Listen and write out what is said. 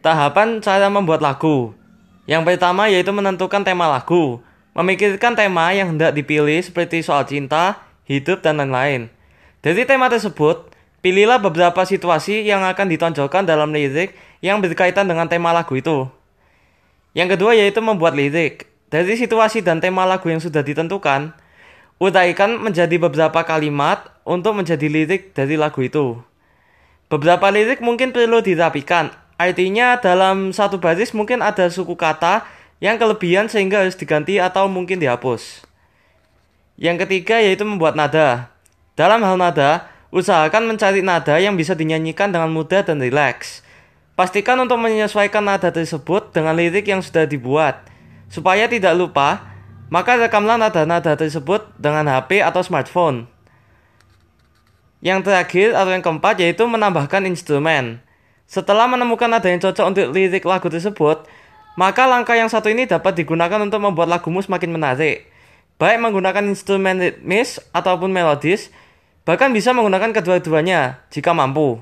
Tahapan cara membuat lagu. Yang pertama yaitu menentukan tema lagu. Memikirkan tema yang hendak dipilih seperti soal cinta, hidup, dan lain-lain. Dari tema tersebut, pilihlah beberapa situasi yang akan ditonjolkan dalam lirik yang berkaitan dengan tema lagu itu. Yang kedua yaitu membuat lirik. Dari situasi dan tema lagu yang sudah ditentukan, uraikan menjadi beberapa kalimat untuk menjadi lirik dari lagu itu. Beberapa lirik mungkin perlu dirapikan Artinya dalam satu baris mungkin ada suku kata yang kelebihan sehingga harus diganti atau mungkin dihapus. Yang ketiga yaitu membuat nada. Dalam hal nada, usahakan mencari nada yang bisa dinyanyikan dengan mudah dan rileks. Pastikan untuk menyesuaikan nada tersebut dengan lirik yang sudah dibuat. Supaya tidak lupa, maka rekamlah nada-nada tersebut dengan HP atau smartphone. Yang terakhir atau yang keempat yaitu menambahkan instrumen. Setelah menemukan nada yang cocok untuk lirik lagu tersebut, maka langkah yang satu ini dapat digunakan untuk membuat lagumu semakin menarik. Baik menggunakan instrumen ritmis ataupun melodis, bahkan bisa menggunakan kedua-duanya jika mampu.